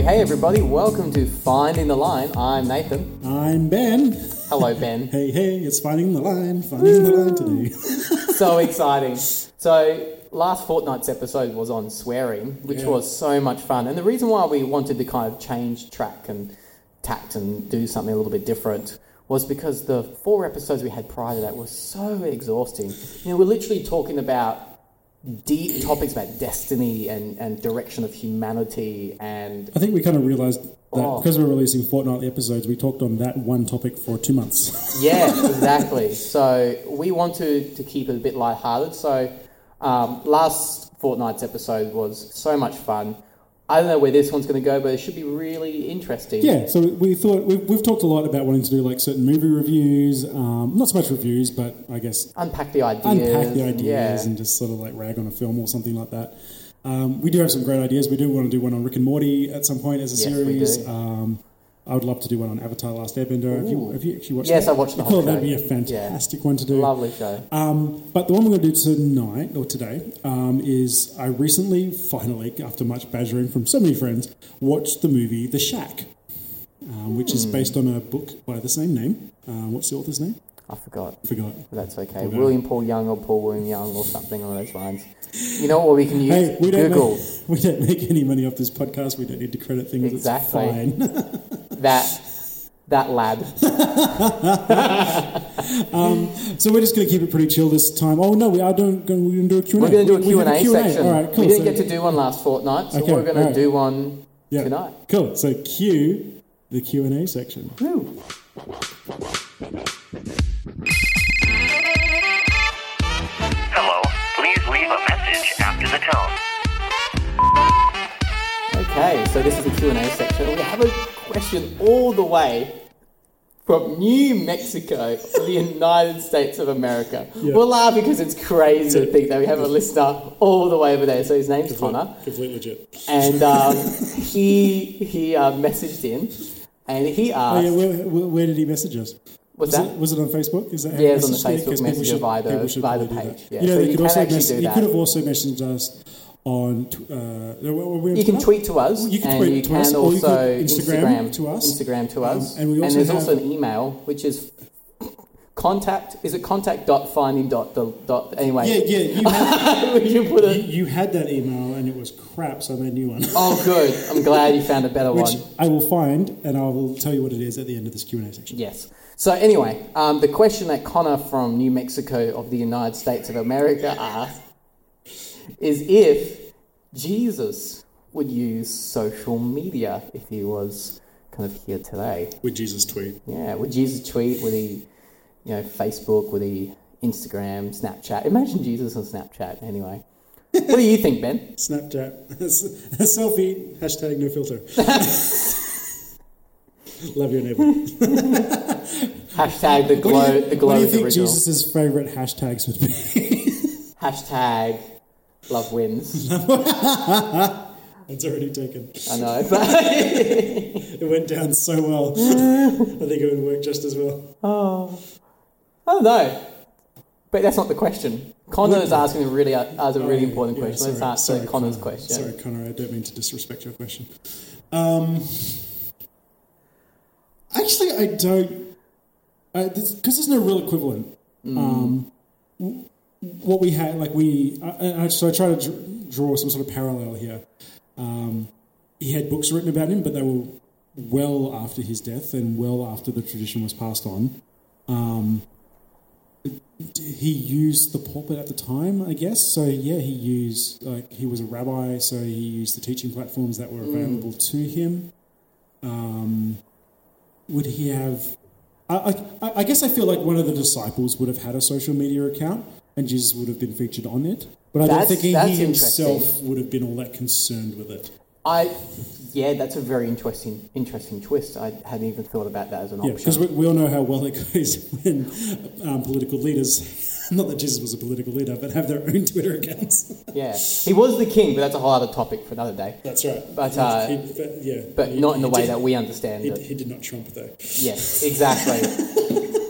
Hey, hey, everybody, welcome to Finding the Line. I'm Nathan. I'm Ben. Hello, Ben. Hey, hey, it's finding the line, finding the line today. so exciting. So, last fortnight's episode was on swearing, which Yeah. was so much fun. And the reason why we wanted to kind of change track and tact and do something a little bit different was because the four episodes we had prior to that were so exhausting. You know, we're literally talking about deep topics about destiny and, and direction of humanity and I think we kind of realized that Oh. because we're releasing fortnightly episodes, we talked on that one topic for two months. Yeah, exactly. so we want to, to keep it a bit lighthearted. So um, last fortnight's episode was so much fun. I don't know where this one's going to go, but it should be really interesting. yeah, so we thought we've, we've talked a lot about wanting to do like certain movie reviews, um, not so much reviews, but I guess Unpack the ideas. unpack the ideas Yeah. and just sort of like rag on a film or something like that. Um, we do have some great ideas. We do want to do one on Rick and Morty at some point as a Yes, series. Um, I would love to do one on Avatar: Last Airbender. Have you, have you actually watched? Yes, that? I watched the I whole thought that'd be a fantastic one to do. Lovely show. Um, but the one we're going to do tonight or today um, is I recently, finally, after much badgering from so many friends, watched the movie The Shack, um, which is based on a book by the same name. Uh, what's the author's name? I forgot. Forgot. That's okay. Okay. William Paul Young or Paul William Young or something along those lines. You know what we can use? Hey, we don't, Google. make, we don't make any money off this podcast. We don't need to credit things. Exactly. It's fine. That, that lad. Um, so we're just going to keep it pretty chill this time. Oh no, we are doing. We're going to do a Q&A. We're going to do a We- we have Q&A section. All right, cool. We didn't So- get to do one last fortnight, so Okay, we're going to all right. do one yeah, tonight. Cool. So cue the Q and A section. Woo. Hello, please leave a message after the tone. Okay, so this is the Q&A section. We have a question all the way from New Mexico, to the United States of America. Yeah. We'll laugh because it's crazy to think that we have a listener all the way over there. So his name's Connor, Complete legit. and um, he he uh, messaged in, and he Oh asked, yeah, where, where, did he message us? "What's Was that?" it, was it on Facebook? Is that how Yeah, he it's on the it? Facebook Messenger via the- via the page, yeah. You know, So they you could also mess- do you that. could have also messaged us on. Uh, were we on You can tweet to us, You can and tweet you to can us, or you also could Instagram to us. Instagram to Um, us, and we also there's have- also an email which is contact. Is it contact dot finding dot the dot anyway? Yeah, yeah. You had, you put you, you had that email and it was crap, so I made a new one. Oh, good. I'm glad you found a better Which one. I will find, and I will tell you what it is at the end of this Q and A section. Yes. So anyway, um, the question that Connor from New Mexico of the United States of America asked is if Jesus would use social media if he was kind of here today. With Jesus tweet. Yeah, would Jesus tweet? Would he, you know, Facebook? Would he Instagram, Snapchat? Imagine Jesus on Snapchat. Anyway, what do you think, Ben? Snapchat. selfie. Hashtag no filter. Love your neighbor. Hashtag the glow. the glow what do you think original. Jesus' favorite hashtags would be? Hashtag love wins. it's already taken. I know, but It went down so well. I think it would work just as well. Oh, I don't know. But that's not the question. Connor is asking a really, uh, a really important Yeah, question. Let's sorry, answer sorry, Connor's Connor. question. Sorry, Connor, I don't mean to disrespect your question. Um, actually, I don't. Because there's no real equivalent. Mm. Um, what we had, like we, I, I, so I try to draw some sort of parallel here. Um, he had books written about him, but they were well after his death and well after the tradition was passed on. Um, he used the pulpit at the time, I guess. So yeah, he used like he was a rabbi, so he used the teaching platforms that were available to him. Um, would he have? I, I, I guess I feel like one of the disciples would have had a social media account, and Jesus would have been featured on it. But I That's- don't think he himself would have been all that concerned with it. I, yeah, that's a very interesting, interesting twist. I hadn't even thought about that as an Yeah, option. because we, we all know how well it goes when um, political leaders, not that Jesus was a political leader, but have their own Twitter accounts. yeah, he was the king, but that's a whole other topic for another day. That's right. But, uh, He- but, yeah, But he- not in the way did- that we understand He, it. he did not trump though. Yes, exactly.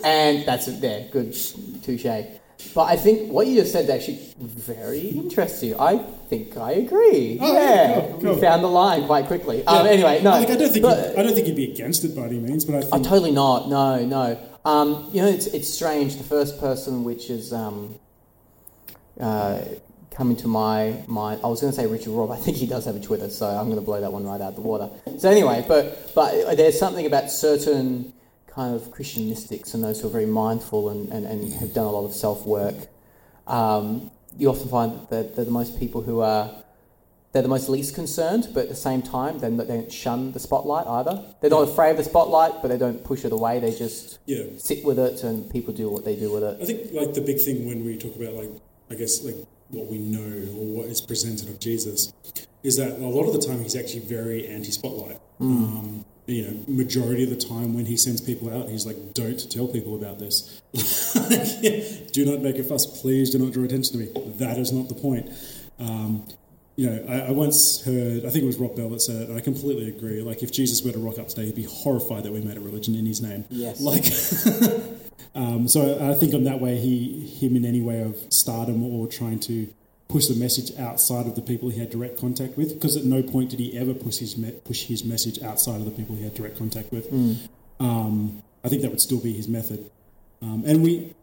and that's it there. Good touche. But I think what you just said is actually very interesting. I think I agree. Oh, yeah, yeah, cool, cool. we found the line quite quickly. Um, anyway, no, Like, I don't think but- you'd, I don't think you'd be against it by any means, but I Oh, think totally not. No, no. Um, you know, it's it's strange. The first person which is um, uh, coming to my mind, I was going to say Richard Rohr. I think he does have a Twitter, so I'm going to blow that one right out of the water. So anyway, but but there's something about certain kind of Christian mystics and those who are very mindful and, and, and have done a lot of self work. Um, you often find that they're the most people who are they're the most least concerned, but at the same time, they they don't shun the spotlight either. They're not afraid of the spotlight, but they don't push it away. They just yeah. sit with it, and people do what they do with it. I think like the big thing when we talk about like I guess like what we know or what is presented of Jesus is that a lot of the time he's actually very anti-spotlight. Um, you know, majority of the time when he sends people out, he's like, "Don't tell people about this. do not make a fuss. Please do not draw attention to me. That is not the point." Um, you know, I, I once heard, I think it was Rob Bell that said it, and I completely agree. Like, if Jesus were to rock up today, he'd be horrified that we made a religion in his name. Yes. Like, um, so I think in that way, he, him in any way of stardom or trying to push the message outside of the people he had direct contact with, because at no point did he ever push his me- push his message outside of the people he had direct contact with. Um, I think that would still be his method, um, and we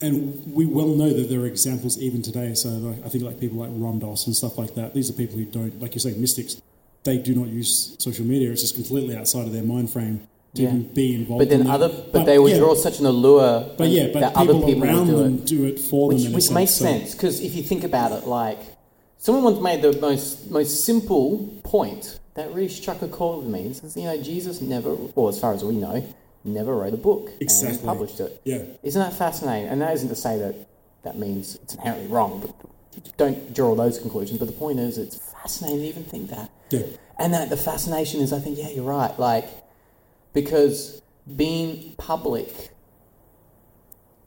and we well know that there are examples even today. So like, I think like people like Ram Dass and stuff like that. These are people who don't, like you say, mystics. They do not use social media. It's just completely outside of their mind frame to Yeah. be involved. But then in other, but, they would yeah, draw such an allure. But yeah, but that people, other people around would do them it. do it for which, them. which makes sense because if you think about it, like someone once made the most most simple point that really struck a chord with me. Says, you know, Jesus never, or as far as we know, never wrote a book Exactly. and published it. Yeah, Isn't that fascinating? And that isn't to say that that means it's inherently wrong. But don't draw those conclusions. But the point is, it's fascinating to even think that. yeah, And that the fascination is, I think, yeah, you're right. Like, because being public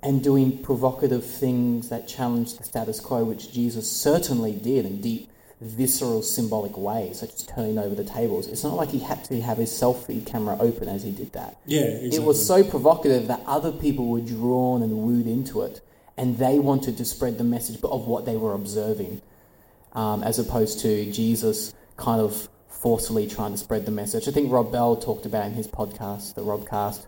and doing provocative things that challenge the status quo, which Jesus certainly did in deep, visceral, symbolic ways, such as turning over the tables, it's not like he had to have his selfie camera open as he did that. yeah. Exactly. It was so provocative that other people were drawn and wooed into it, and they wanted to spread the message of what they were observing, um, as opposed to Jesus kind of forcefully trying to spread the message. I think Rob Bell talked about in his podcast, the Robcast,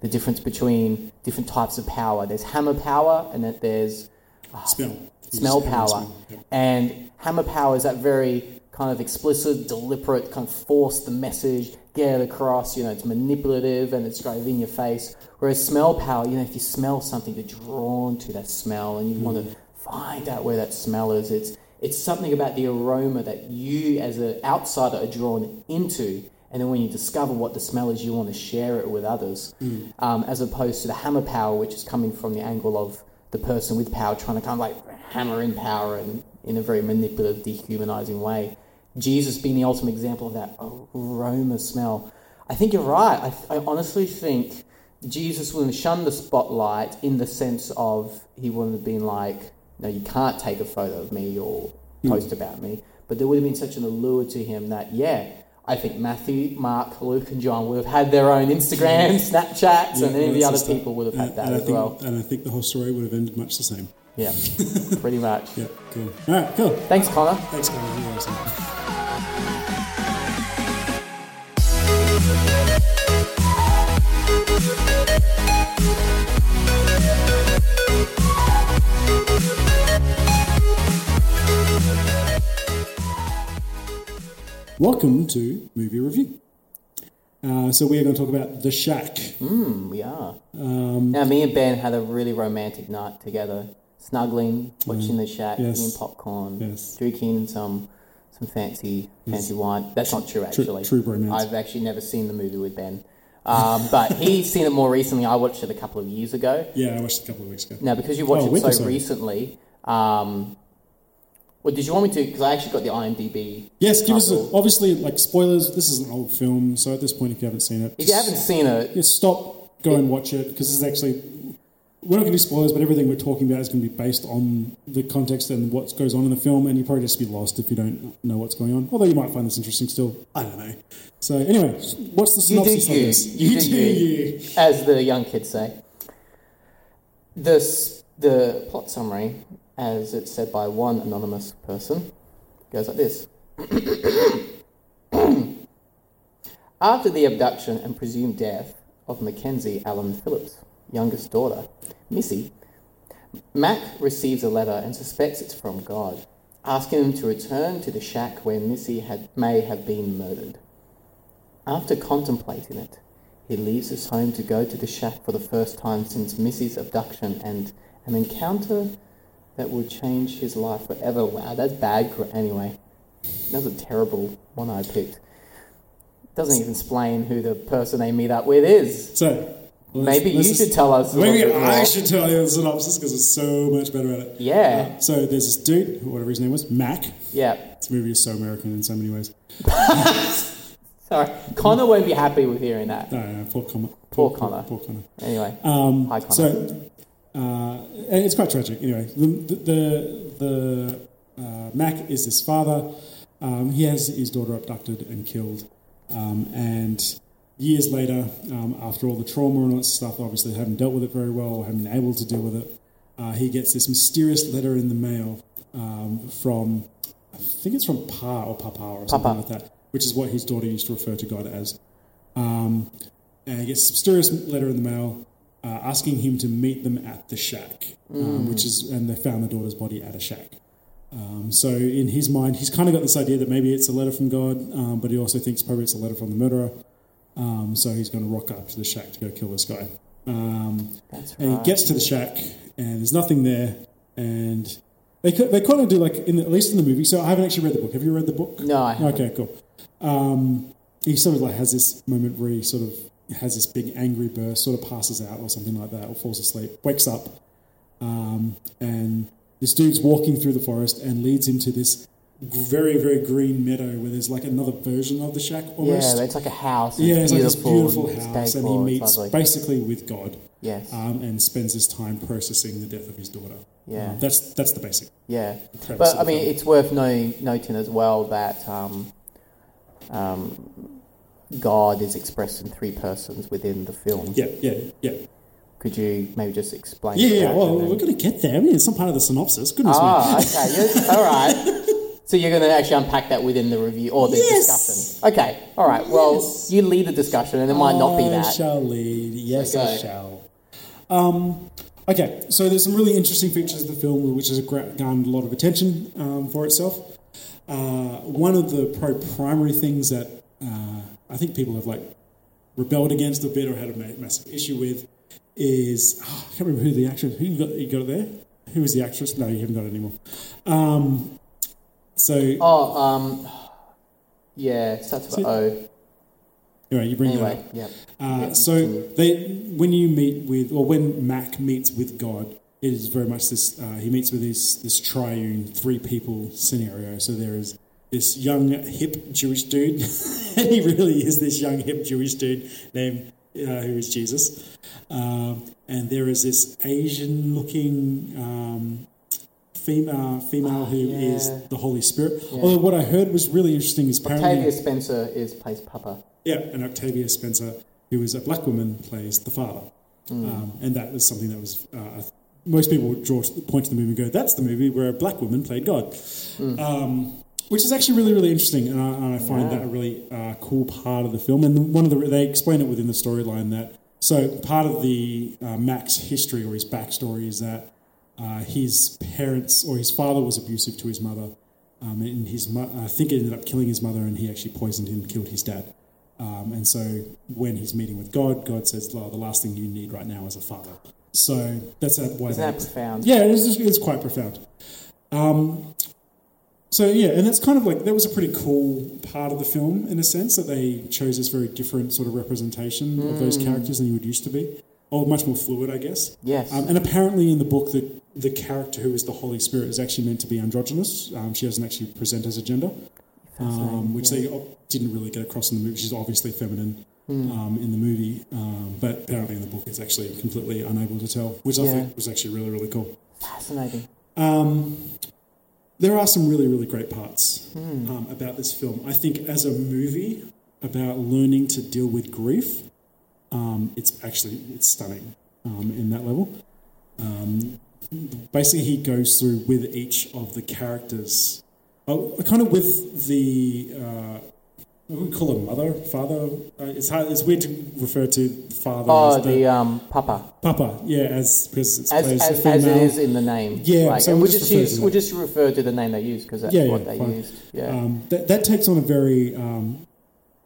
the difference between different types of power. There's hammer power, and then there's ah, smell. smell power. smell, yeah. And hammer power is that very kind of explicit, deliberate, kind of force the message, get it across, you know, it's manipulative and it's kind of in your face. Whereas smell power, you know, if you smell something, you're drawn to that smell and you want to mm. find out where that smell is. It's it's something about the aroma that you as an outsider are drawn into. And then when you discover what the smell is, you want to share it with others, um, as opposed to the hammer power, which is coming from the angle of the person with power trying to kind of like hammer in power and in a very manipulative, dehumanizing way. Jesus being the ultimate example of that aroma smell. I think you're right. I, I honestly think Jesus wouldn't shun the spotlight in the sense of he wouldn't have been like, no, you can't take a photo of me or hmm. post about me. But there would have been such an allure to him that, yeah, I think Matthew, Mark, Luke, and John would have had their own Instagram, Snapchats, Yeah, and any of the other people would have had that as think, well. And I think the whole story would have ended much the same. Yeah, pretty much. Yeah, cool. All right, cool. Thanks, Connor. Thanks, guys. Welcome to Movie Review. Uh, so we are going to talk about The Shack. Mm, we are. Um, Now, me and Ben had a really romantic night together, snuggling, watching the shack, Yes. eating popcorn, Yes. drinking some some fancy fancy wine. That's not true, actually. true bromance. I've actually never seen the movie with Ben, um, but he's seen it more recently. I watched it a couple of years ago. yeah, I watched it a couple of weeks ago. Now, because you watched Oh, it so so. recently, um, well, did you want me to? Because I actually got the IMDb. Yes, give us a, obviously like spoilers. This is an old film, so at this point, if you haven't seen it, If you haven't seen it, just stop, go and watch it because this is actually we're not going to do spoilers, but everything we're talking about is going to be based on the context and what goes on in the film, and you probably just be lost if you don't know what's going on. Although you might find this interesting still. I don't know. So anyway, what's the You do synopsis of you. this? You do do you. you. as the young kids say. The The plot summary, as it's said by one anonymous person, goes like this. After the abduction and presumed death of Mackenzie Allen Phillips' youngest daughter, Missy, Mac receives a letter and suspects it's from God, asking him to return to the shack where Missy had, may have been murdered. After contemplating it, he leaves his home to go to the shack for the first time since Missy's abduction and an encounter that would change his life forever. Wow, that's bad. Anyway, that was a terrible one I picked. Doesn't even explain who the person they meet up with is. So Maybe you should tell us. Maybe I should tell you the synopsis because it's so much better at it. Yeah, Uh, so there's this dude, whatever his name was, Mac. yeah. This movie is so American in so many ways. Sorry, Connor won't be happy with hearing that. No, no, poor Connor. Poor Connor. Poor Connor. Anyway, Um, Hi, Connor. so uh, and it's quite tragic. Anyway, the the, the uh, Mac is his father. Um, he has his daughter abducted and killed, um, and years later, um, after all the trauma and all that stuff, obviously they haven't dealt with it very well, or haven't been able to deal with it. Uh, he gets this mysterious letter in the mail um, from, I think it's from Pa or Papa or something Papa. like that, which is what his daughter used to refer to God as. Um, and he gets a mysterious letter in the mail uh, asking him to meet them at the shack, um, which is, and they found the daughter's body at a shack. Um, so in his mind, he's kind of got this idea that maybe it's a letter from God, um, but he also thinks probably it's a letter from the murderer. Um, so he's going to rock up to the shack to go kill this guy. Um, that's and he gets to the shack, and there's nothing there. And they they kind of do like in the, at least in the movie. So I haven't actually read the book. Have you read the book? No, I haven't. Okay, cool. Um, he sort of like has this moment where he sort of has this big angry burst, sort of passes out or something like that, or falls asleep, wakes up, um, and this dude's walking through the forest and leads him to this very very green meadow where there's like another version of the shack almost. Yeah, it's like a house. and Yeah, it's like this beautiful, and house, and he meets lovely. basically with God, Yes. um, and spends his time processing the death of his daughter. Yeah. Um, that's that's the basic. Yeah, but I mean, it's worth noting, noting as well that um, um, God is expressed in three persons within the film. Yeah, yeah, yeah, Could you maybe just explain? yeah. yeah well, then- we're going to get there. I mean, it's some part of the synopsis. Goodness me. Ah, okay. All right. So you're going to actually unpack that within the review or the Yes. discussion. Okay. All right. Well, Yes. you lead the discussion, and it might not be that. I shall lead. Yes, I shall. Um, okay, so there's some really interesting features of the film which has garnered a lot of attention um, for itself. Uh, one of the pro primary things that uh, I think people have like rebelled against a bit or had a massive issue with is oh, I can't remember who the actress. Who you got? You got it there? Who was the actress? No, you haven't got it anymore. Um, so Oh, um, yeah, starts with O. anyway, you bring that up. Yeah. Uh, Yeah, so they, when you meet with, or when Mac meets with God, it is very much this. Uh, he meets with this this triune three people scenario. So there is this young hip Jewish dude, and he really is this young hip Jewish dude named uh, who is Jesus, um, and there is this Asian looking. Um, Female, female who is yeah. the Holy Spirit. Yeah. Although what I heard was really interesting is apparently Octavia Spencer is plays Papa. yeah, and Octavia Spencer, who is a black woman, plays the father. Um, and that was something that was. Uh, most people would draw point to the movie and go, that's the movie where a black woman played God. Um, which is actually really, really interesting. And I, and I find Yeah. that a really uh, cool part of the film. And one of the. They explain it within the storyline that. So part of the uh, Max history or his backstory is that uh, his parents or his father was abusive to his mother. Um, and his mo- I think it ended up killing his mother, and he actually poisoned him and killed his dad. Um, and so when he's meeting with God, God says, "Well, the last thing you need right now is a father." So that's that why. Isn't that profound? yeah, it is, it's quite profound. Um, so yeah, and that's kind of like that was a pretty cool part of the film in a sense that they chose this very different sort of representation of those characters than you would used to be, or much more fluid, I guess. Yes. Um, and apparently, in the book, the the character who is the Holy Spirit is actually meant to be androgynous. Um, she doesn't actually present as a gender, um, which they didn't really get across in the movie. She's obviously feminine um, in the movie, um, but apparently in the book, it's actually completely unable to tell, which I think was actually really really cool. Fascinating. Um, there are some really, really great parts um, about this film. I think as a movie about learning to deal with grief, um, it's actually it's stunning um, in that level. Um, basically he goes through with each of the characters, oh, kind of with the. Uh, would we call it mother, father? Uh, it's hard. It's weird to refer to father Oh, as the um, Papa, papa. Yeah, as because it's as, as, as it is in the name. Yeah, like, so and we just just refer use to we just refer to the name they use because that's Yeah, what yeah, they fine. used. Yeah, Um, that, that takes on a very um,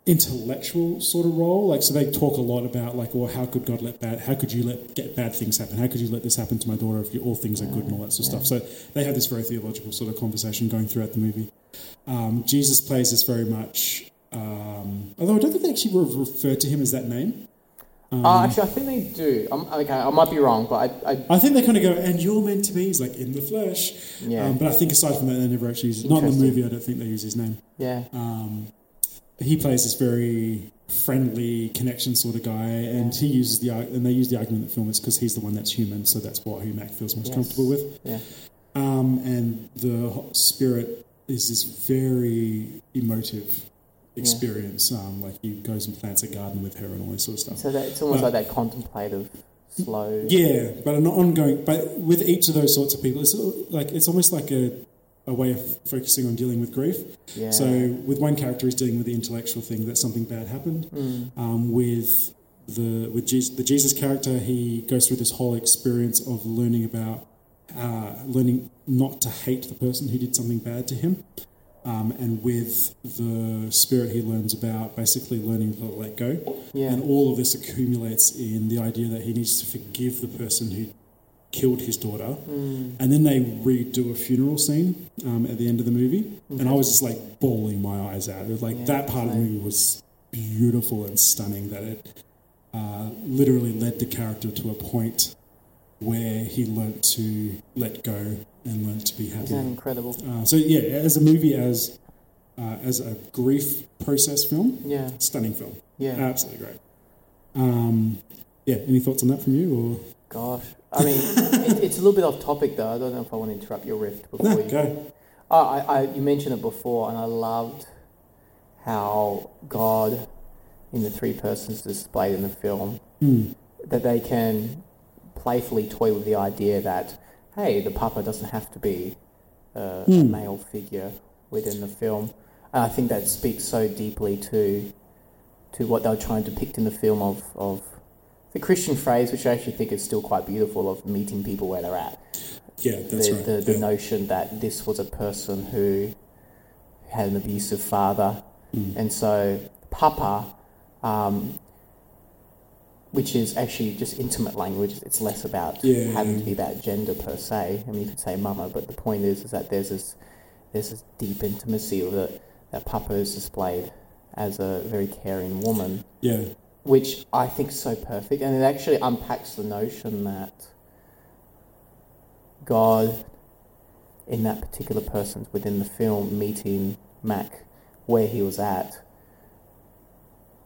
intellectual sort of role. Like, so they talk a lot about like, well, how could God let bad? How could you let get bad things happen? How could you let this happen to my daughter if you, all things are good and all that sort of stuff? So they have this very theological sort of conversation going throughout the movie. Um, Jesus plays this very much. Um, although I don't think they actually re- refer to him as that name. uh, actually, I think they do. I'm, okay, I might be wrong, but I, I I think they kind of go, and you're meant to be. He's like in the flesh. Yeah. Um, but I think aside from that, they never actually use. Not in the movie. I don't think they use his name. yeah. um, he plays this very friendly connection sort of guy, and he uses the and they use the argument that film is because he's the one that's human, so that's what who Mac feels most Yes. comfortable with. Yeah. Um, and the spirit is this very emotive experience. Um, like he goes and plants a garden with her and all this sort of stuff. So that, it's almost Well- like that contemplative, slow. Yeah, but an ongoing. But with each of those sorts of people, it's like it's almost like a, a way of focusing on dealing with grief. Yeah. So with one character, he's dealing with the intellectual thing that something bad happened. Mm. Um, with the with Jesus, the Jesus character, he goes through this whole experience of learning about uh, learning not to hate the person who did something bad to him. Um, and with the spirit, he learns about basically learning to let go. Yeah. And all of this accumulates in the idea that he needs to forgive the person who killed his daughter. Mm. And then they redo a funeral scene um, at the end of the movie. And I was just like bawling my eyes out. It was like Yeah, that part of the movie was beautiful and stunning that it uh, literally led the character to a point where he learnt to let go and learnt to be happy. Isn't incredible? Uh, so yeah, as a movie, as uh, as a grief process film, Yeah. stunning film, Yeah. absolutely great. Um, yeah, any thoughts on that from you? Or? Gosh. I mean, it, it's a little bit off topic though. I don't know if I want to interrupt your rift Or before no, you. go. Oh, I, I, you mentioned it before, and I loved how God, in the three persons displayed in the film, Hmm. that they can playfully toy with the idea that, hey, the papa doesn't have to be uh, a Hmm. male figure within the film. And I think that speaks so deeply to to what they were trying to depict in the film of, of the Christian phrase, which I actually think is still quite beautiful, of meeting people where they're at Yeah, that's the, right. the, the yeah. notion that this was a person who had an abusive father, Mm. and so Papa, um, which is actually just intimate language. It's less about Yeah, having to be about gender per se. I mean, you could say mama, but the point is, is that there's this there's this deep intimacy it that Papa is displayed as a very caring woman yeah, which I think is so perfect, and it actually unpacks the notion that God, in that particular person within the film, meeting Mac where he was at,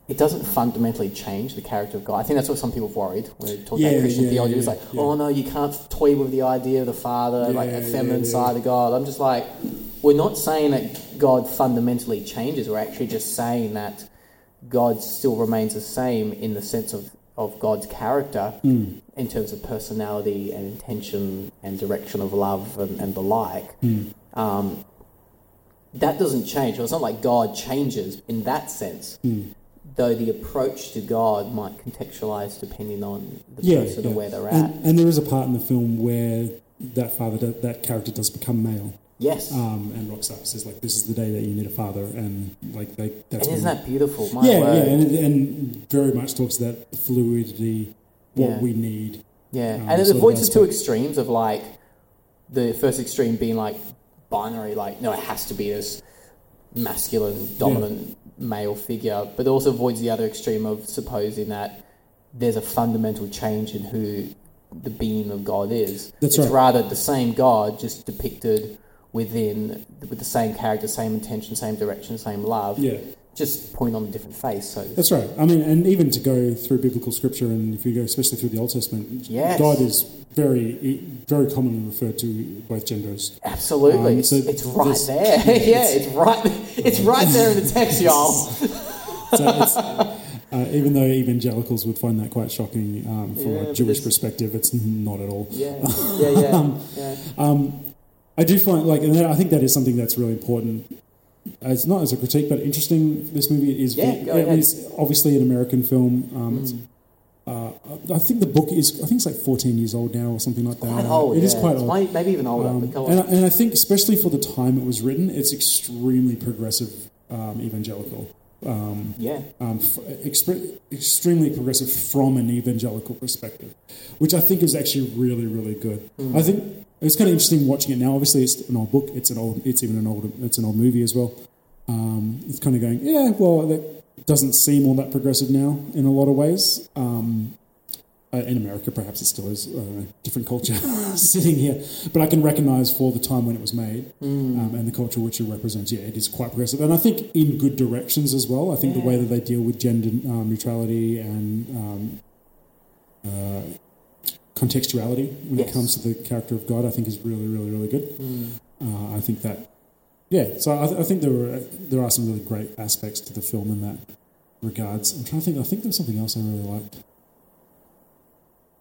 it doesn't fundamentally change the character of God. I think that's what some people have worried when they talk Yeah, about Christian yeah, theology. It's like, yeah. oh no, you can't toy with the idea of the Father, like Yeah, a yeah, feminine yeah. side of God. I'm just like, we're not saying that God fundamentally changes. We're actually just saying that God still remains the same in the sense of, of God's character Mm. in terms of personality and intention and direction of love and, and the like. Mm. Um, that doesn't change. It's not like God changes in that sense, Mm. Though the approach to God might contextualize depending on the yeah, person yeah. where they're at. And, and there is a part in the film where that father, that character, does become male. yes. Um, and rocks up and says like, "This is the day that you need a father," and like they. That's and isn't that beautiful? My yeah, word. yeah, and, and very much talks that fluidity, what Yeah. we need. Yeah, um, and it avoids the two extremes of like the first extreme being like binary, like no, it has to be this masculine, dominant male figure, but also avoids the other extreme of supposing that there's a fundamental change in who the being of God is. That's it's right. rather the same God, just depicted within with the same character, same intention, same direction, same love. Yeah, Just point on a different face. So that's right. I mean, and even to go through biblical scripture, and if you go especially through the Old Testament, Yes. God is very, very commonly referred to both genders. Absolutely, Um, it's, so it's right there's- there. yeah, it's right. It's right there in the text, y'all. So it's, uh, even though evangelicals would find that quite shocking um, from Yeah, a Jewish it's- perspective, it's not at all. Yeah, yeah, yeah. yeah. Um, I do find like, and I think that is something that's really important. Uh, It's not as a critique, but interesting. This movie is Yeah, go ahead. it's obviously an American film. Um, it's, Mm. Uh, I think the book is. I think it's like 14 years old now, or something like that. Quite old. It is yeah. quite It's old. might- Maybe even older. Um, but go on. and, I- and I think, especially for the time it was written, it's extremely progressive um, evangelical. Um, yeah. um, f- expre- extremely progressive from an evangelical perspective, which I think is actually really, really good. I think it's kind of interesting watching it now. Obviously, it's an old book. It's an old. It's even an old. It's an old movie as well. Um, it's kind of going, yeah. Well, that doesn't seem all that progressive now in a lot of ways. Um, uh, in America, perhaps it still is uh, different culture sitting here, but I can recognise for the time when it was made um, and the culture which it represents. Yeah, it is quite progressive, and I think in good directions as well. I think the way that they deal with gender um, neutrality and um, uh, contextuality when Yes. it comes to the character of God, I think is really, really, really good. Uh, I think that, yeah. So I, I think there were there are some really great aspects to the film in that regards. I'm trying to think. I think there was something else I really liked.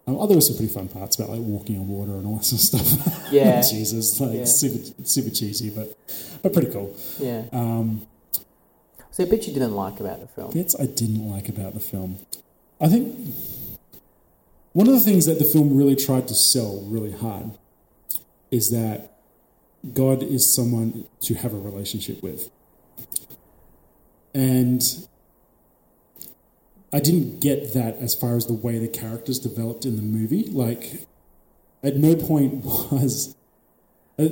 Um, oh, there were some pretty fun parts about like walking on water and all that sort of stuff. Yeah. Jesus, like Yeah. super super cheesy, but but pretty cool. Yeah. Um, So a bit you didn't like about the film. bits I didn't like about the film. I think one of the things that the film really tried to sell really hard is that God is someone to have a relationship with. And I didn't get that as far as the way the characters developed in the movie. Like, at no point was. Uh,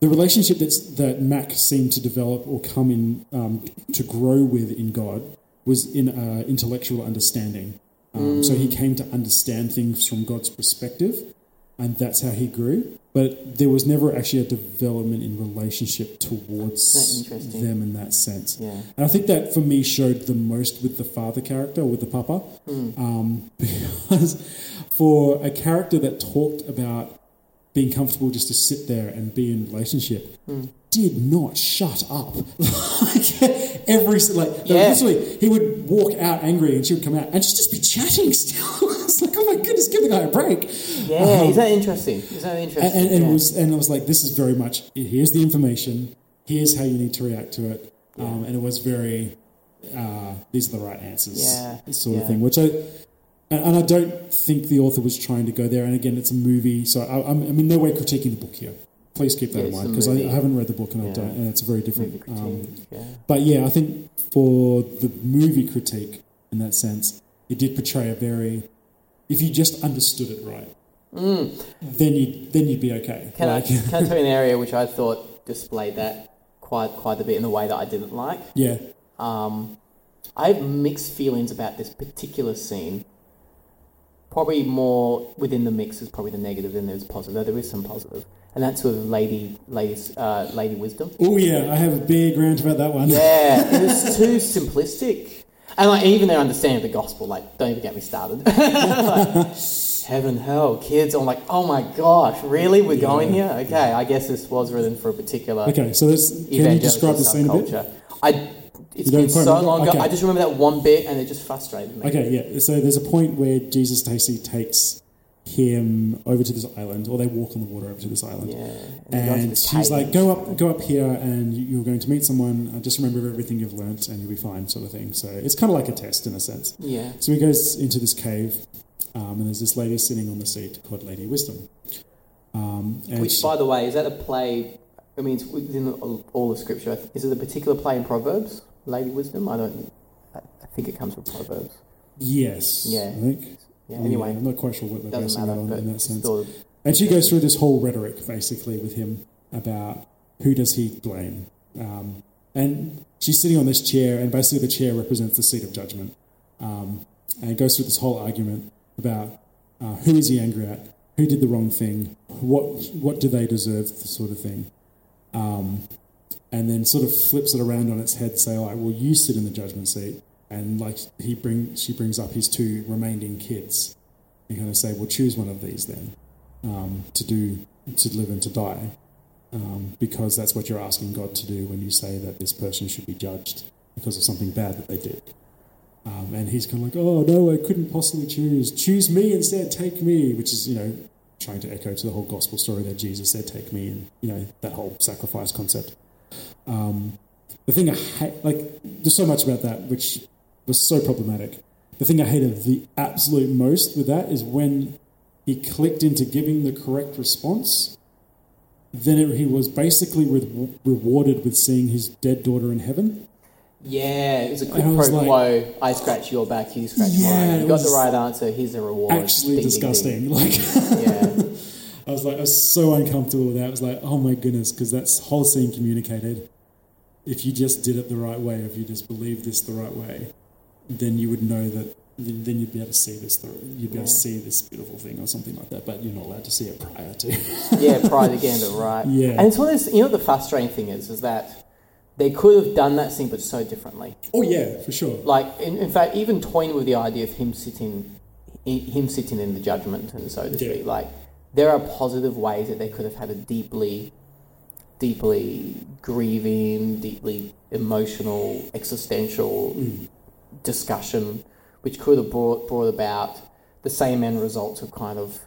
the relationship that's, that Mac seemed to develop or come in um, to grow with in God was in uh, intellectual understanding. Um, So he came to understand things from God's perspective, and that's how he grew. But there was never actually a development in relationship towards Isn't that interesting? them in that sense. Yeah. And I think that for me showed the most with the father character, with the papa, um, because for a character that talked about being comfortable just to sit there and be in relationship, did not shut up. like every like Yeah. literally, he would walk out angry and she would come out and she'd just be chatting still. it's like, oh my goodness, give the guy a break. Yeah, is that interesting? Is that interesting? And, and, and yeah. it was and I was like, this is very much here's the information, here's how you need to react to it, um, and it was very uh, these are the right answers, Yeah, sort yeah. of thing. Which I and, and I don't think the author was trying to go there. And again, it's a movie, so I, I'm, I'm in no way critiquing the book here. Please keep that Yeah, in mind because I. I haven't read the book and I don't, and it's a very different. critique. Um, yeah. but yeah, I think for the movie critique, in that sense, it did portray a very. If you just understood it right, then you then you'd be okay. Mm. Can, Like- I, can I tell you an area which I thought displayed that quite quite a bit in the way that I didn't like? yeah, Um, I have mixed feelings about this particular scene. Probably more within the mix is probably the negative than there's positive. Though there is some positive, and that's with Lady Lady uh, Lady Wisdom. oh yeah, I have a big rant about that one. Yeah, it's too simplistic. And like even their understanding of the gospel, like don't even get me started. Like, heaven, hell, kids. I'm like, oh my gosh, really? We're going here? Okay, I guess this was written for a particular Okay, so this, can you describe the scene a bit? I it's been so long ago. Okay. I just remember that one bit, and it just frustrated me. Okay, yeah. So there's a point where Jesus Stacy takes him over to this island, or they walk on the water over to this island. Yeah, they go into And this she's like, "Go up, go up here, and you- you're going to meet someone. Uh, just remember everything you've learnt, and you'll be fine," sort of thing. So it's kind of like a test in a sense. yeah, So he goes into this cave, um, and there's this lady sitting on the seat called Lady Wisdom. Um, and which, she- by the way, is that a play? I mean, it's within all- all of Scripture. Is it a particular play in Proverbs, Lady Wisdom? I don't. I think it comes from Proverbs. yes, Yeah. I think. Yeah. Anyway, I'm not quite sure what they're doesn't basing matter. it on in that sense. still, And she goes through this whole rhetoric basically with him about who does he blame. Um, and she's sitting on this chair, and basically the chair represents the seat of judgment. Um, and it goes through this whole argument about uh, who is he angry at, who did the wrong thing, what what do they deserve, the sort of thing. Um, and then sort of flips it around on its head, say like, well, you sit in the judgment seat, and like he bring she brings up his two remaining kids, and kind of say, well, choose one of these then um, to do to live and to die, um, because that's what you're asking God to do when you say that this person should be judged because of something bad that they did. Um, and he's kind of like, oh no, I couldn't possibly choose. Choose me instead. Take me, which is you know trying to echo to the whole gospel story that Jesus said, "Take me," and you know that whole sacrifice concept. Um, the thing I hate, like, there's so much about that which was so problematic. The thing I hated the absolute most with that is when he clicked into giving the correct response. Then it, he was basically re- rewarded with seeing his dead daughter in heaven. Yeah, it was a quick pro like- quo. I scratch your back, you scratch Yeah, mine. You got the right answer. Here's the reward. Actually Ding, ding, disgusting. Like. Yeah, I was like, I was so uncomfortable with that. I was like, oh my goodness, because that's whole scene communicated. If you just did it the right way, if you just believed this the right way, then you would know that. Then you'd be able to see this. through- You'd be able to see this beautiful thing or something like that. But you're not allowed to see it prior to. yeah. Pride again, but right. Yeah. and it's one of those. You know, what the frustrating thing is, is that they could have done that scene, but so differently. oh yeah, for sure. Like, in, in fact, even toying with the idea of him sitting, him sitting in the judgment, and so to Yeah. speak. Like, there are positive ways that they could have had a deeply, deeply grieving, deeply emotional, existential mm. discussion, which could have brought brought about the same end results of kind of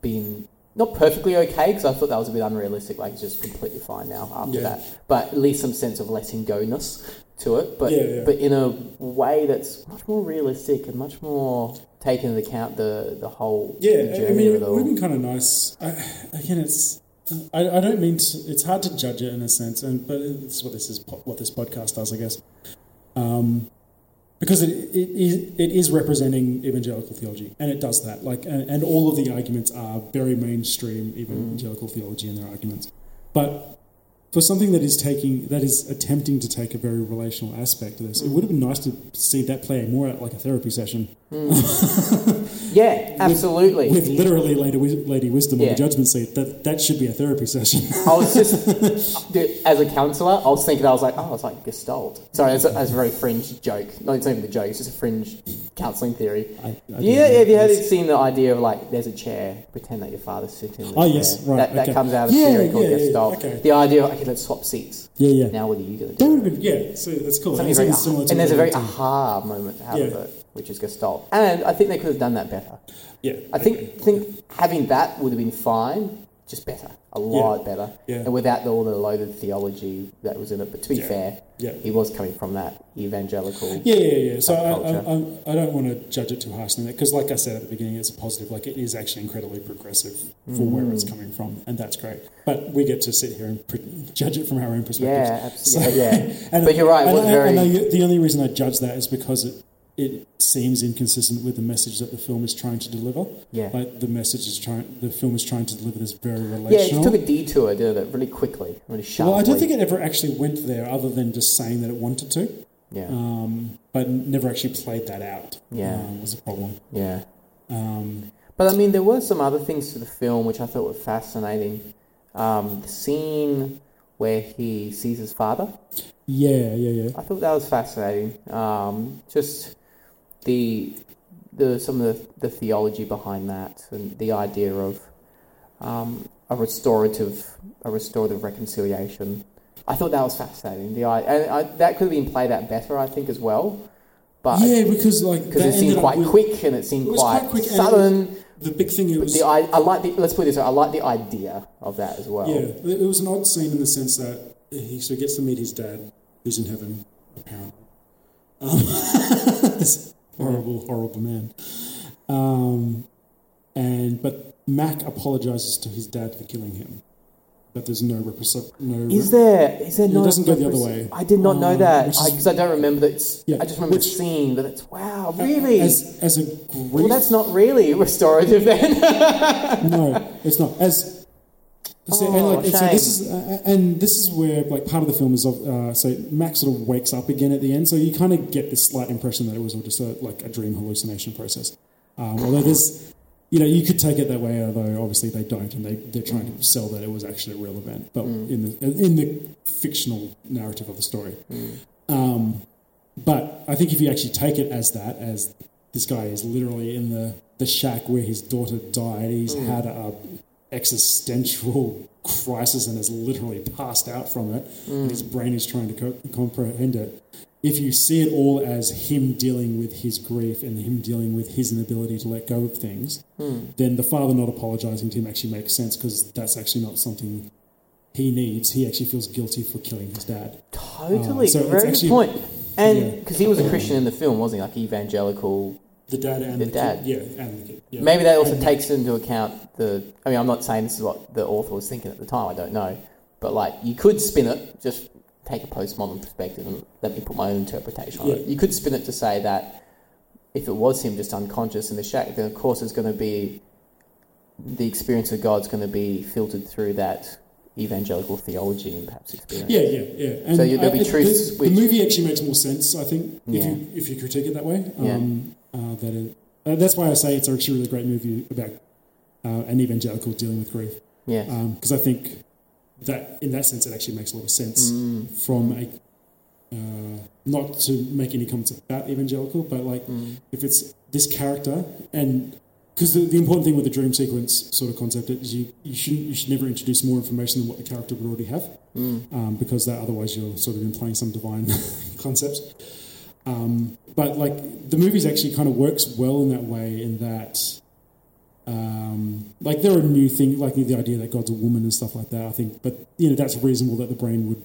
being not perfectly okay because I thought that was a bit unrealistic. Like, it's just completely fine now after Yeah. that, but at least some sense of letting go ness to it. But Yeah, yeah. but in a way that's much more realistic and much more taking into account the the whole Yeah, journey I mean, of it would have been kind of nice. I, again, it's. I, I don't mean to. It's hard to judge it in a sense, and but it's what this is. What this podcast does, I guess. Um, because it, it, is, it is representing evangelical theology, and it does that. Like, and, and all of the arguments are very mainstream evangelical theology in their arguments. But for something that is taking that is attempting to take a very relational aspect to this, it would have been nice to see that play more at like a therapy session hmm. Yeah, absolutely. with literally Lady, Lady Wisdom on the judgment seat. That that should be a therapy session. I was just, dude, as a counsellor, I was thinking, I was like, oh, it's like Gestalt. Sorry, that's a, that's a very fringe joke. No, it's not even a joke, it's just a fringe counselling theory. I- I yeah, have you heard seen the idea of like, there's a chair, pretend that your father's sitting in the Oh, chair. yes, right, That, that comes out of Yeah, theory called yeah, yeah, Gestalt. okay. The idea of, okay, let's swap seats. yeah, yeah. Now what are you going to that do? would have been yeah. So that's cool. Something very, similar to and there's a very aha moment out of Yeah. it, which is Gestalt. And I think they could have done that better. yeah. I think think having that would have been fine, just better, a lot better, Yeah. and without the, all the loaded theology that was in it. But to be Yeah. fair, Yeah. he was coming from that evangelical. Yeah, yeah, yeah. So I. I, I'm- don't want to judge it too harshly, because like I said at the beginning, it's a positive. Like it is actually incredibly progressive for where Mm. it's coming from, and that's great. But we get to sit here and pre- judge it from our own perspective. Yeah, absolutely. yeah, And, but you're right. It and very. and I- the only reason I judge that is because it it seems inconsistent with the message that the film is trying to deliver. Yeah. like the message is trying. The film is trying to deliver this very relational. yeah, it took a detour, didn't it? Really quickly, really sharply. well, I don't think it ever actually went there, other than just saying that it wanted to, Yeah, um, but never actually played that out. Yeah. um, was a problem. yeah. Um, But I mean, there were some other things to the film which I thought were fascinating. Um, the scene where he sees his father. yeah, yeah, yeah. I thought that was fascinating. Um, just the the some of the, the theology behind that and the idea of um, a restorative a restorative reconciliation. I thought that was fascinating. The I, and I, that could have been played out better, I think, as well. But Yeah, because like because it seemed quite with- quick and it seemed It quite, quite quick sudden. The big thing it was. the I, I like the let's put it this way. I like the idea of that as well. Yeah, it it was an odd scene in the sense that he so he gets to meet his dad, who's in heaven, apparently. Um, horrible, horrible man. Um, and but Mac apologizes to his dad for killing him, but there's no represent. No. Is there is there It no? doesn't go the other way. I did not know Um, that because I, don't remember that. Yeah, I just remember which- the scene, but it's wow, really. as as a grief? well, that's not really restorative then. no, it's not. As so, and, Oh, like, and so this is uh, and this is where like part of the film is of uh, so Max sort of wakes up again at the end, so you kind of get this slight impression that it was all just a, like a dream hallucination process. Um, although there's, you know, you could take it that way, although obviously they don't, and they they're trying to sell that it was actually a real event, but in the in the fictional narrative of the story. Um, but I think if you actually take it as that, as this guy is literally in the, the shack where his daughter died, he's had a existential crisis and has literally passed out from it, and his brain is trying to co- comprehend it. if you see it all as him dealing with his grief and him dealing with his inability to let go of things, Hmm. then the father not apologizing to him actually makes sense because that's actually not something he needs. He actually feels guilty for killing his dad. Totally, Uh, so very good point. And yeah. because he was a Christian in the film, wasn't he? Like evangelical. The dad and The the, dad. Kid. Yeah, and the kid. Yeah. Maybe that also And- takes into account the. I mean, I'm not saying this is what the author was thinking at the time. I don't know, but like you could spin it. Just take a postmodern perspective and let me put my own interpretation on it. Yeah. You could spin it to say that if it was him just unconscious in the shack, then of course it's going to be the experience of God's going to be filtered through that evangelical theology and perhaps experience. Yeah, yeah, yeah. And So there'll be I- truths The, which- the movie actually makes more sense, I think, if Yeah. you if you critique it that way. Yeah. Um, uh, that it, uh, that's why I say it's actually a really great movie about uh, an evangelical dealing with grief. Yeah. Because I think that in that sense, it actually makes a lot of sense Mm. from a uh, not to make any comments about evangelical, but like Mm. if it's this character and because the, the important thing with the dream sequence sort of concept is you, you shouldn't you should never introduce more information than what the character would already have Mm. um, because that otherwise you're sort of implying some divine concepts. Um, but like the movies actually kind of works well in that way in that um, like there are new things like the idea that God's a woman and stuff like that. I think, but you know that's reasonable that the brain would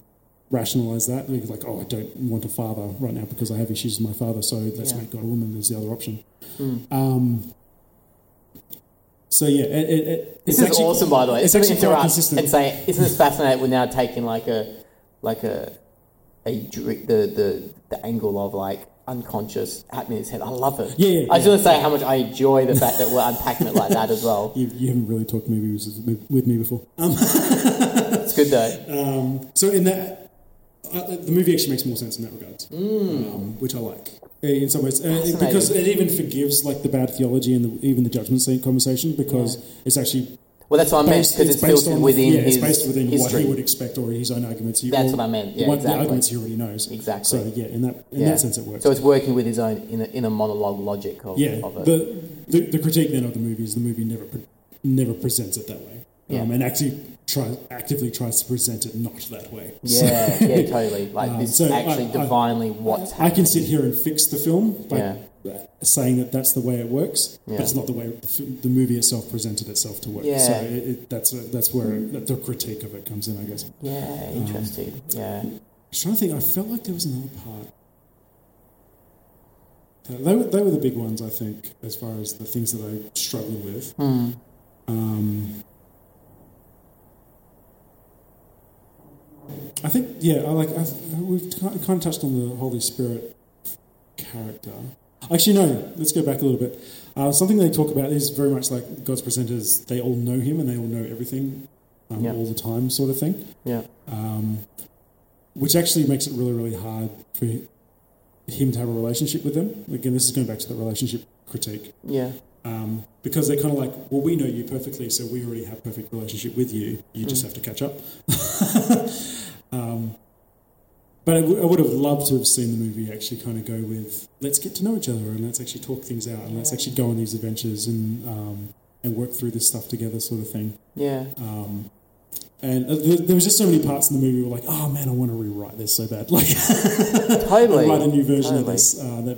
rationalize that. Like, oh, I don't want a father right now because I have issues with my father, so let's Yeah. make God a woman. There's the other option. Mm. Um, so yeah, it, it, it, This it's is actually- awesome, by the way. It's me actually interrupt consistent. and say, isn't this fascinating? We're now taking like a, like a, a the the the angle of like unconscious happening in his head. I love it. Yeah, yeah, I just yeah. want to say how much I enjoy the fact that we're unpacking it like that as well. You, you haven't really talked movies with, me before. Um, It's good though. um, so in that, uh, the movie actually makes more sense in that regard, um, which I like uh, in some ways, uh. Because it even forgives like the bad theology and the, even the judgment scene conversation because it's actually Well, that's what I meant because it's, based filtered on within yeah, his it's based within history. what he would expect or his own arguments. He, That's what I meant, yeah, what exactly. The arguments he already knows. Exactly. So yeah, in that in Yeah. that sense, it works. So it's working with his own in a, in a monologue logic of, yeah, of it. the, the the critique then of the movie is the movie never never presents it that way, Yeah. um, and actually try actively tries to present it not that way. yeah, yeah, totally. Like Um, this so is I- actually I- divinely what's I happening. can sit here and fix the film by Yeah. Saying that that's the way it works, Yeah. but it's not the way the, the movie itself presented itself to work. Yeah. So it, it, that's that's where the critique of it comes in, I guess. Yeah, interesting. yeah. I was trying to think. I felt like there was another part. Uh, They were, they were the big ones, I think, as far as the things that I struggled with. Hmm. Um, I think, yeah, I like. I, we've kind of touched on the Holy Spirit character. Actually, no. Let's go back a little bit. Uh, something they talk about is very much like God's presenters. They all know Him and they all know everything um, Yeah. all the time, sort of thing. Yeah. Um, which actually makes it really, really hard for him to have a relationship with them. Again, this is going back to the relationship critique Yeah. um, because they're kind of like, well, we know you perfectly, so we already have perfect relationship with you. You just have to catch up. but I, w- I would have loved to have seen the movie actually kind of go with, let's get to know each other and let's actually talk things out and let's actually go on these adventures and um, and work through this stuff together, sort of thing. Yeah. Um, and uh, there, was just so many parts in the movie where like, oh man, I want to rewrite this so bad, like Totally. write a new version of this uh, that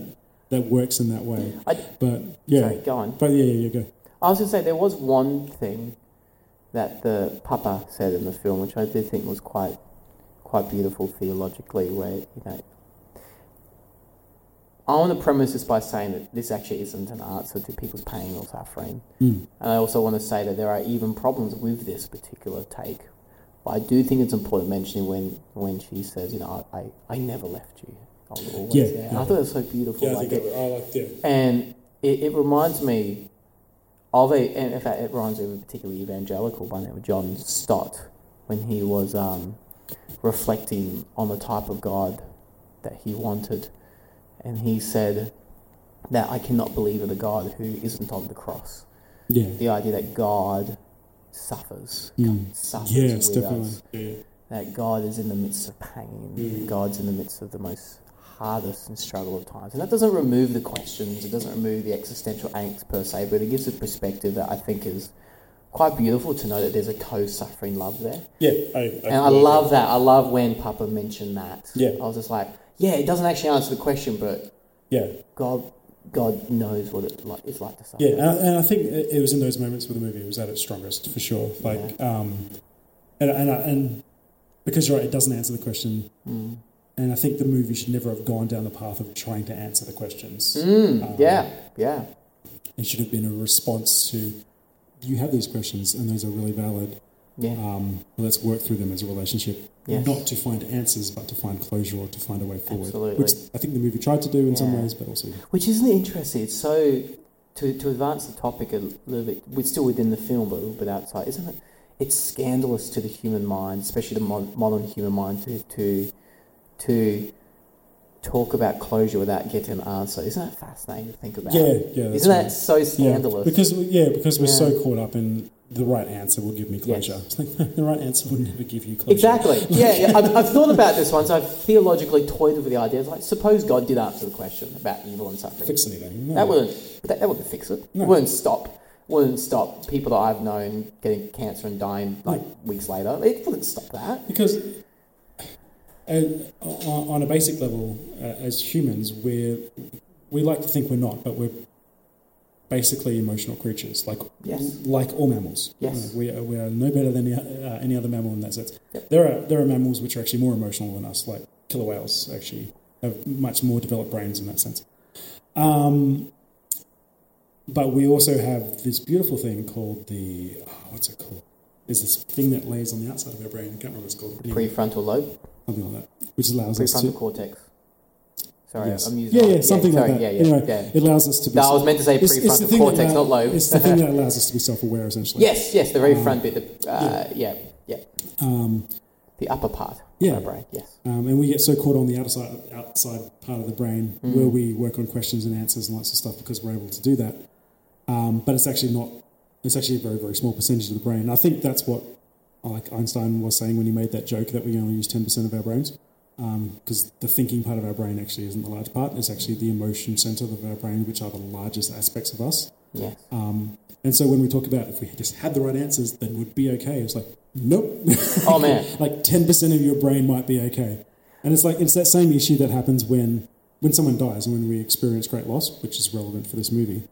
that works in that way. I, But yeah, Sorry, go on. but yeah, yeah, yeah, go. I was going to say there was one thing that the Papa said in the film, which I did think was quite quite beautiful theologically, where you know. I want to premise this by saying that this actually isn't an answer to people's pain or suffering. Mm. And I also want to say that there are even problems with this particular take. But I do think it's important mentioning when, when she says, you know, I, I, I never left you. I was always Yeah, there. yeah. I thought it was so beautiful. Yeah, I like think it- I, I like yeah. and it, it reminds me of a, and in fact, it reminds me of a particularly evangelical by the name of John Stott when he was um, reflecting on the type of God that he wanted. And he said that I cannot believe in a God who isn't on the cross. Yeah. The idea that God suffers, Mm. suffers Yes, with definitely. us Yeah, yeah. that God is in the midst of pain. Mm. God's in the midst of the most hardest and struggle of times. And that doesn't remove the questions, it doesn't remove the existential angst per se, but it gives a perspective that I think is quite beautiful to know that there's a co suffering love there. Yeah, I, I, And I love that. I love when Papa mentioned that. Yeah. I was just like, yeah, it doesn't actually answer the question, but Yeah, God, God knows what it like, it's like to suffer. yeah, and I, and I think it it was in those moments where the movie was at its strongest for sure. Like, um, and and and because you're right, it doesn't answer the question. Mm. And I think the movie should never have gone down the path of trying to answer the questions. Mm, yeah, yeah, It should have been a response to, you have these questions and those are really valid. yeah. Um, let's work through them as a relationship, Yes. not to find answers, but to find closure or to find a way forward. Absolutely. Which I think the movie tried to do in some ways, but also Which isn't interesting? It's so to to advance the topic a little bit. We're still within the film, but a little bit outside, isn't it? It's scandalous to the human mind, especially the mod- modern human mind, to to to talk about closure without getting an answer. Isn't that fascinating to think about? yeah, yeah. Isn't right. that so scandalous? Yeah, because yeah, because we're Yeah. so caught up in the right answer will give me closure. Yes. Like the right answer would never give you closure. Exactly. Yeah, yeah. I've, I've thought about this once. I've theologically toyed with the idea. Like, suppose God did answer the question about evil and suffering. Fix anything. No. That wouldn't. That, that wouldn't fix it. No. Wouldn't stop. Wouldn't stop people that I've known getting cancer and dying like weeks later. It wouldn't stop that. because on a basic level, uh, as humans, we're we like to think we're not, but we're basically emotional creatures, like Yes. like all mammals. Yes. We are, we are no better than uh, any other mammal in that sense. Yep. There are there are mammals which are actually more emotional than us, like killer whales. Actually, have much more developed brains in that sense. Um, but we also have this beautiful thing called the oh, what's it called? There's this thing that lays on the outside of our brain. I can't remember what it's called. Anyway, Prefrontal lobe, something like that, which allows us prefrontal to. cortex. Sorry, Yes. I'm using. yeah, yeah, something sorry, like that. Yeah, yeah, anyway, yeah. it allows us to be. No, I was meant to say it's- it's prefrontal that cortex, not lobe. It's the thing that allows us to be self-aware, essentially. Yes, yes, the very front bit. The, uh, yeah, yeah, Um, the upper part Yeah. of brain. Yes. Um, and we get so caught on the outside outside part of the brain Mm. where we work on questions and answers and lots of stuff because we're able to do that. Um, but it's actually not. It's actually a very very small percentage of the brain. I think that's what like Einstein was saying when he made that joke that we only use ten percent of our brains because the thinking part of our brain actually isn't the large part. It's actually the emotion center of our brain, which are the largest aspects of us. Yes. Um, and so when we talk about if we just had the right answers, then we'd be okay. It's like nope. Oh man. like 10% of your brain might be okay. And it's like, it's that same issue that happens when, when someone dies and when we experience great loss, which is relevant for this movie.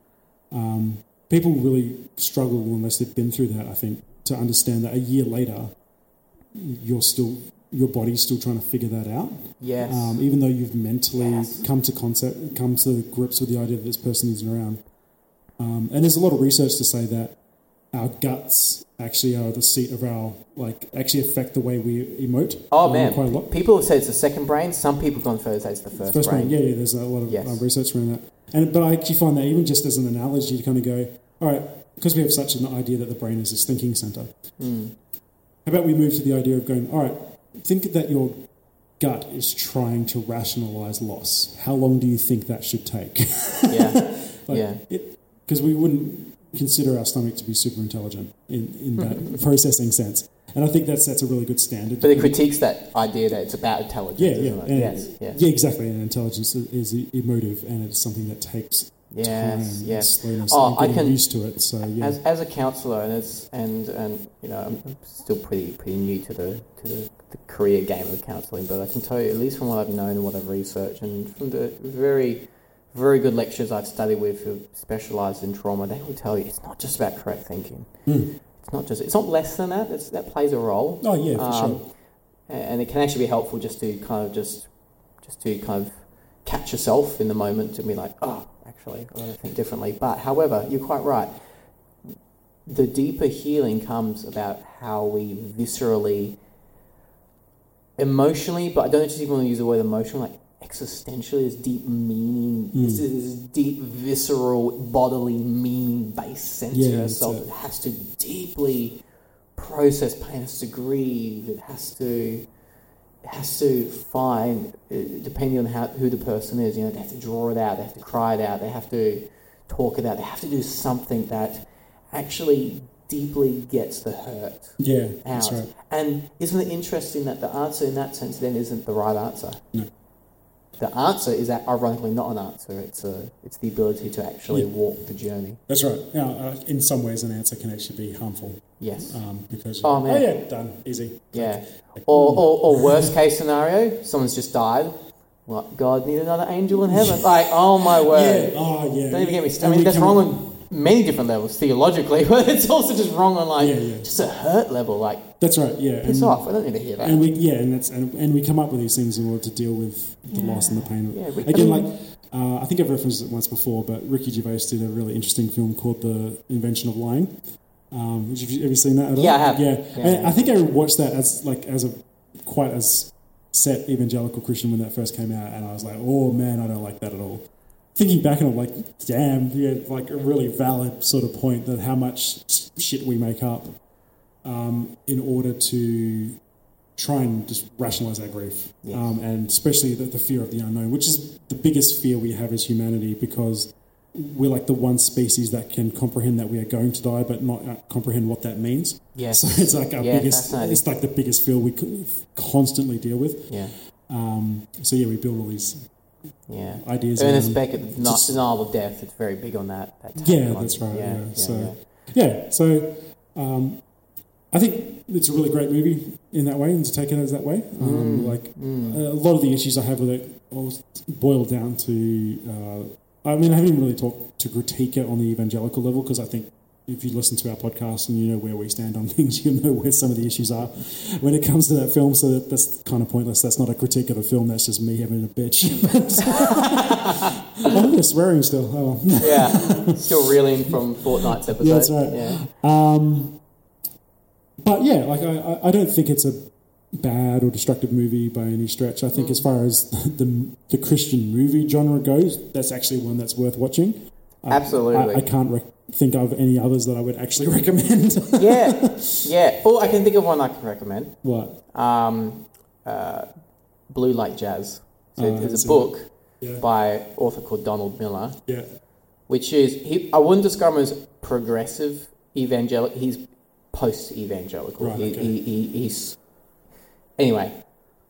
Um, people really struggle unless they've been through that, I think, to understand that a year later, you're still, your body's still trying to figure that out. Yes. Um, even though you've mentally Yes. come to concept, come to grips with the idea that this person isn't around. Um, and there's a lot of research to say that our guts actually are the seat of our like actually affect the way we emote. oh um, man. quite a lot. People have said it's the second brain. Some people have gone further say it's the first, First brain. brain, yeah, yeah. There's a lot of Yes. um, research around that. And but I actually find that even just as an analogy to kind of go, all right, because we have such an idea that the brain is this thinking center. Hmm. How about we move to the idea of going, all right, think that your gut is trying to rationalize loss. How long do you think that should take? Yeah. Like, yeah. because we wouldn't consider our stomach to be super intelligent in, in that processing sense. And I think that's that's a really good standard. But it critiques that idea that it's about intelligence. yeah, yeah? Yes. Yes. yeah, exactly. And intelligence is emotive, and it's something that takes Yes, yes. slowness Oh, and I can- used to it. So yeah, As, as a counsellor, and as and and you know, I'm still pretty pretty new to the to the, the career game of counselling, but I can tell you, at least from what I've known and what I've researched, and from the very very good lecturers I've studied with who specialised in trauma, they will tell you it's not just about correct thinking. Hmm. It's not just it's not less than that. It's, that plays a role. oh yeah, for Um, sure. and it can actually be helpful just to kind of just just to kind of catch yourself in the moment and be like, oh, actually, I gotta think differently. But however, you're quite right. The deeper healing comes about how we viscerally, emotionally, but I don't just even want to use the word emotional, like existentially, this deep meaning. Mm. This is this deep, visceral, bodily meaning based sense Yeah, of yourself that has to deeply process pain, has to grieve, it has to has to find, uh, depending on how who the person is, you know, they have to draw it out, they have to cry it out, they have to talk it out, they have to do something that actually deeply gets the hurt Yeah, out. right. And isn't it interesting that the answer in that sense then isn't the right answer? No. The answer is that ironically not an answer. It's a it's the ability to actually Yeah. walk the journey. That's right. Now, uh, in some ways, an answer can actually be harmful Yes. um, because Oh, man. oh yeah, done, easy. Yeah. Like, Or, or, or worst case scenario, someone's just died. what God need another angel in heaven? Like, oh my word! Yeah. Oh, yeah. Don't even get me started. I mean, that's wrong on many different levels theologically, but it's also just wrong on like Yeah, yeah. just a hurt level. Like, That's right. Yeah. piss and, off! I don't need to hear that. And we yeah, and that's and, and we come up with these things in order to deal with the loss and the pain. Yeah, we- Again, I mean- like uh, I think I've referenced it once before, but Ricky Gervais did a really interesting film called The Invention of Lying. Um, have, you, have you seen that at all? Yeah, I have. Yeah, Yeah. I think I watched that as like as a quite as set evangelical Christian when that first came out, and I was like, oh man, I don't like that at all. Thinking back, and I'm like, damn, yeah, like a really valid sort of point that how much shit we make up um, in order to try and just rationalize our grief, Yes. um, and especially the, the fear of the unknown, which is the biggest fear we have as humanity because we're like the one species that can comprehend that we are going to die, but not uh, comprehend what that means. Yeah. So it's like our Yeah, biggest. It's like the biggest fear we co- constantly deal with. yeah, Um, so yeah, we build all these. Yeah. Ideas Ernest around Becker, not just- denial of death. It's very big on that. that Yeah, that's right. Yeah. yeah, so yeah. yeah, so um, I think it's a really great movie in that way, and to take it as that way. Mm. Um, like a lot of the issues I have with it all boil down to. Uh, I mean, I haven't even really talked to critique it on the evangelical level because I think if you listen to our podcast and you know where we stand on things, you know where some of the issues are when it comes to that film. So that, that's kind of pointless. That's not a critique of the film. That's just me having a bitch. oh, they're swearing still. Oh. yeah. Still reeling from Fortnight's episode. Yeah, that's right. Yeah. Um, but yeah, like I, I- don't think it's a bad or destructive movie by any stretch. I think as far as the the Christian movie genre goes, that's actually one that's worth watching. Absolutely. I, I can't rec- think of any others that I would actually recommend. yeah, yeah. Oh, I can think of one I can recommend. what? Um, uh, Blue Like Jazz. So I it's a book Yeah. by author called Donald Miller, Yeah. which is he. I wouldn't describe him as progressive evangelical. He's post evangelical. Right, he, okay. he, he, he's anyway.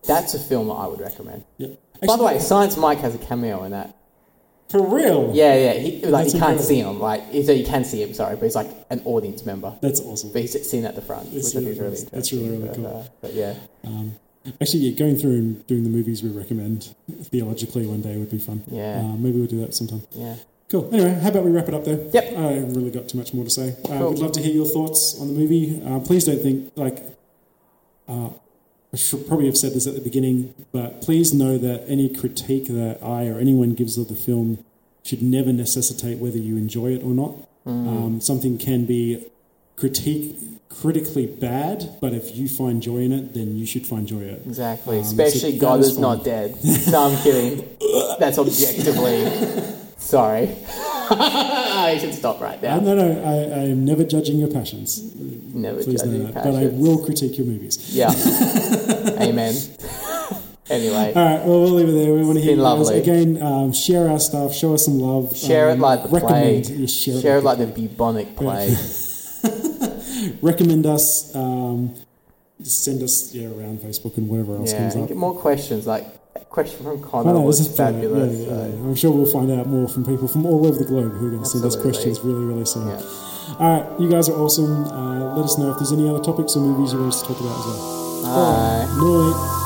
That's a film that I would recommend. Yeah. By the way, Science Mike has a cameo in that. For real? Yeah, yeah. He, like That's you can't incredible. see him. Like so you can see him. Sorry, but he's like an audience member. That's awesome. But he's seen at the front, It's which I think is really really. That's really, really But, cool. uh, but yeah, Um, actually, yeah, going through and doing the movies we recommend theologically one day would be fun. Yeah. Uh, maybe we'll do that sometime. yeah. Cool. Anyway, how about we wrap it up there? Yep. I haven't really got too much more to say. Uh, Cool. Would love to hear your thoughts on the movie. Uh, please don't think like uh, I should probably have said this at the beginning, but please know that any critique that I or anyone gives of the film should never necessitate whether you enjoy it or not. Mm. Um, something can be critique critically bad, but if you find joy in it, then you should find joy in it. Exactly. Um, Especially so God is not dead. No, I'm kidding. That's objectively. Sorry. I should stop right there. now. no, no, I, I am never judging your passions. Never Please judging that. But I will critique your movies. Yeah. Amen. anyway, All right, well, we'll leave it there. We want to hear you guys. Again, um, share our stuff, show us some love. share it um, like the recommend, plague. yeah, share, Share it it like the bubonic plague. Recommend us. Um, send us yeah, around Facebook and whatever else Yeah. comes up. get more questions. Like question from Connor was this is brilliant. fabulous. Yeah, yeah, yeah. I'm sure we'll find out more from people from all over the globe who are going to send us questions really, really soon. All right, you guys are awesome. Uh, let us know if there's any other topics or movies you want us to talk about as well. Bye. Night.